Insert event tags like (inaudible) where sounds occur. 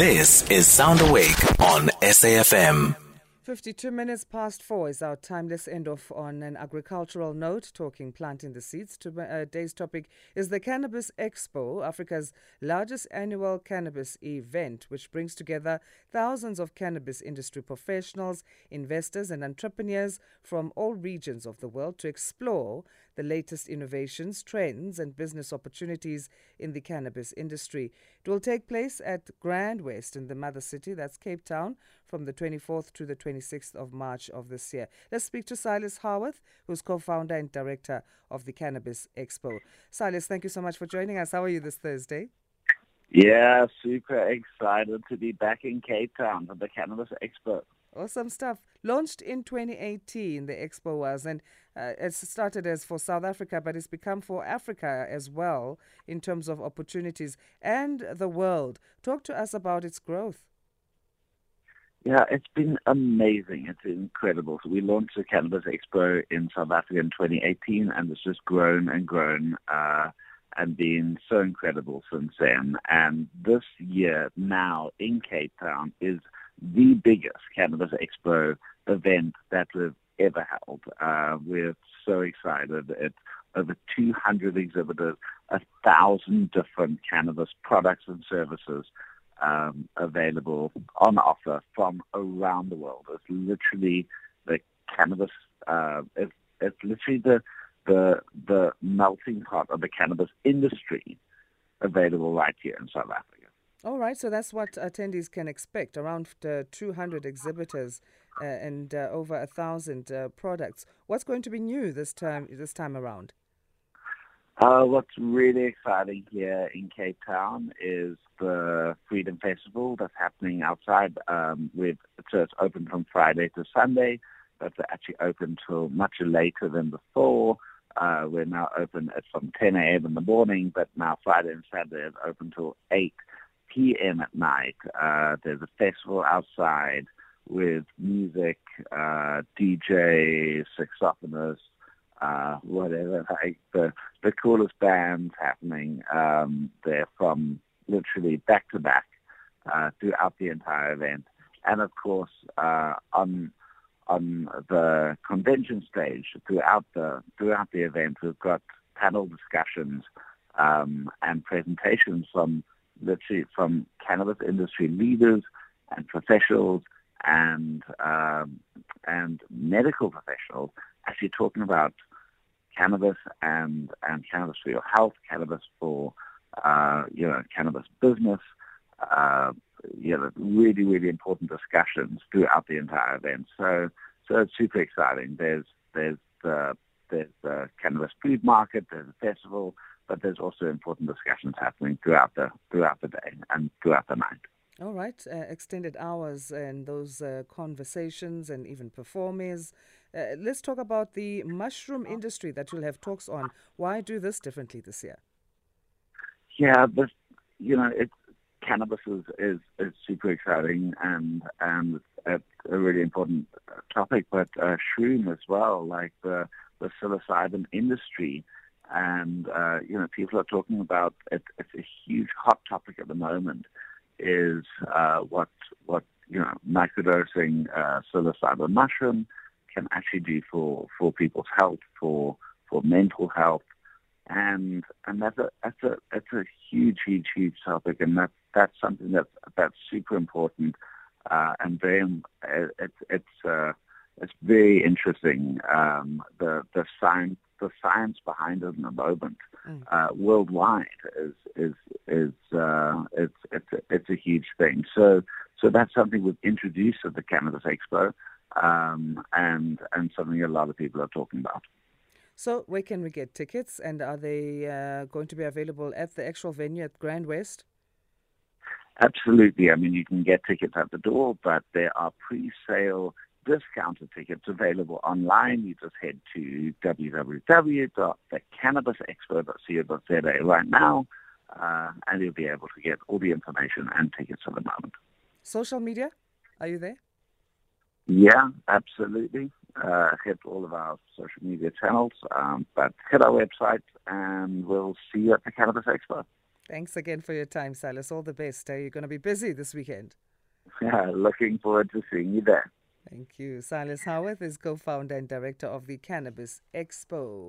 This is Sound Awake on SAFM. 52 minutes past four is our time. Let's end off on an agricultural note, talking planting the seeds. Today's uh, topic is the Cannabis Expo, Africa's largest annual cannabis event, which brings together thousands of cannabis industry professionals, investors, and entrepreneurs from all regions of the world to explore the latest innovations, trends, and business opportunities in the cannabis industry. It will take place at Grand West in the mother city, that's Cape Town, from the 24th to the 26th of March of this year. Let's speak to Silas Howarth, who's co founder and director of the Cannabis Expo. Silas, thank you so much for joining us. How are you this Thursday? Yeah, super excited to be back in Cape Town for the Cannabis Expo. Awesome stuff. Launched in 2018, the expo was, and uh, it started as for South Africa, but it's become for Africa as well in terms of opportunities and the world. Talk to us about its growth. Yeah, it's been amazing. It's incredible. So we launched the Cannabis Expo in South Africa in 2018, and it's just grown and grown. Uh, and been so incredible since then. And this year now in Cape Town is the biggest Cannabis Expo event that we've ever held. Uh, we're so excited. It's over 200 exhibitors, a thousand different cannabis products and services um, available on offer from around the world. It's literally the cannabis. Uh, it's, it's literally the the the melting pot of the cannabis industry available right here in South Africa. All right, so that's what attendees can expect around uh, 200 exhibitors uh, and uh, over a thousand uh, products. What's going to be new this time this time around? Uh, what's really exciting here in Cape Town is the Freedom Festival that's happening outside. Um, with so it's open from Friday to Sunday, but it's actually open till much later than before. Uh, we're now open at from 10 a.m. in the morning, but now Friday and Saturday is open till 8 p.m. at night. Uh, there's a festival outside with music, uh, DJ, saxophonists, uh, whatever, like the, the coolest bands happening. Um, they're from literally back to back uh, throughout the entire event. And of course, uh, on on the convention stage throughout the throughout the event, we've got panel discussions um, and presentations from literally from cannabis industry leaders and professionals and um, and medical professionals actually talking about cannabis and and cannabis for your health, cannabis for uh, you know cannabis business. Uh, you know, really, really important discussions throughout the entire event. So, so it's super exciting. There's there's the there's the cannabis food market. There's a festival but there's also important discussions happening throughout the throughout the day and throughout the night. All right, uh, extended hours and those uh, conversations and even performers. Uh, let's talk about the mushroom industry that you'll have talks on. Why do this differently this year? Yeah, this, you know, it's cannabis is, is, is super exciting and and it's a really important topic, but uh, shroom as well, like the the psilocybin industry and uh, you know people are talking about it, it's a huge hot topic at the moment is uh, what what you know microdosing uh, psilocybin mushroom can actually do for for people's health for for mental health. And and that's a that's a that's a huge huge huge topic. And that's that's something that's that's super important. Uh, and very it's it's uh, it's very interesting um, the the science the science behind it in the moment mm. uh, worldwide is is is uh, it's it's a, it's a huge thing. So so that's something we've introduced at the Cannabis Expo, um, and and something a lot of people are talking about. So where can we get tickets, and are they uh, going to be available at the actual venue at Grand West? Absolutely. I mean, you can get tickets at the door, but there are pre-sale discounted tickets available online. You just head to www.thecannabisexpo.co.za right now, uh, and you'll be able to get all the information and tickets at the moment. Social media, are you there? Yeah, absolutely. Uh, hit all of our social media channels, um, but hit our website, and we'll see you at the Cannabis Expo. Thanks again for your time, Silas. All the best. Uh, you're going to be busy this weekend. Yeah, (laughs) looking forward to seeing you there. Thank you. Silas Howarth is co founder and director of the Cannabis Expo.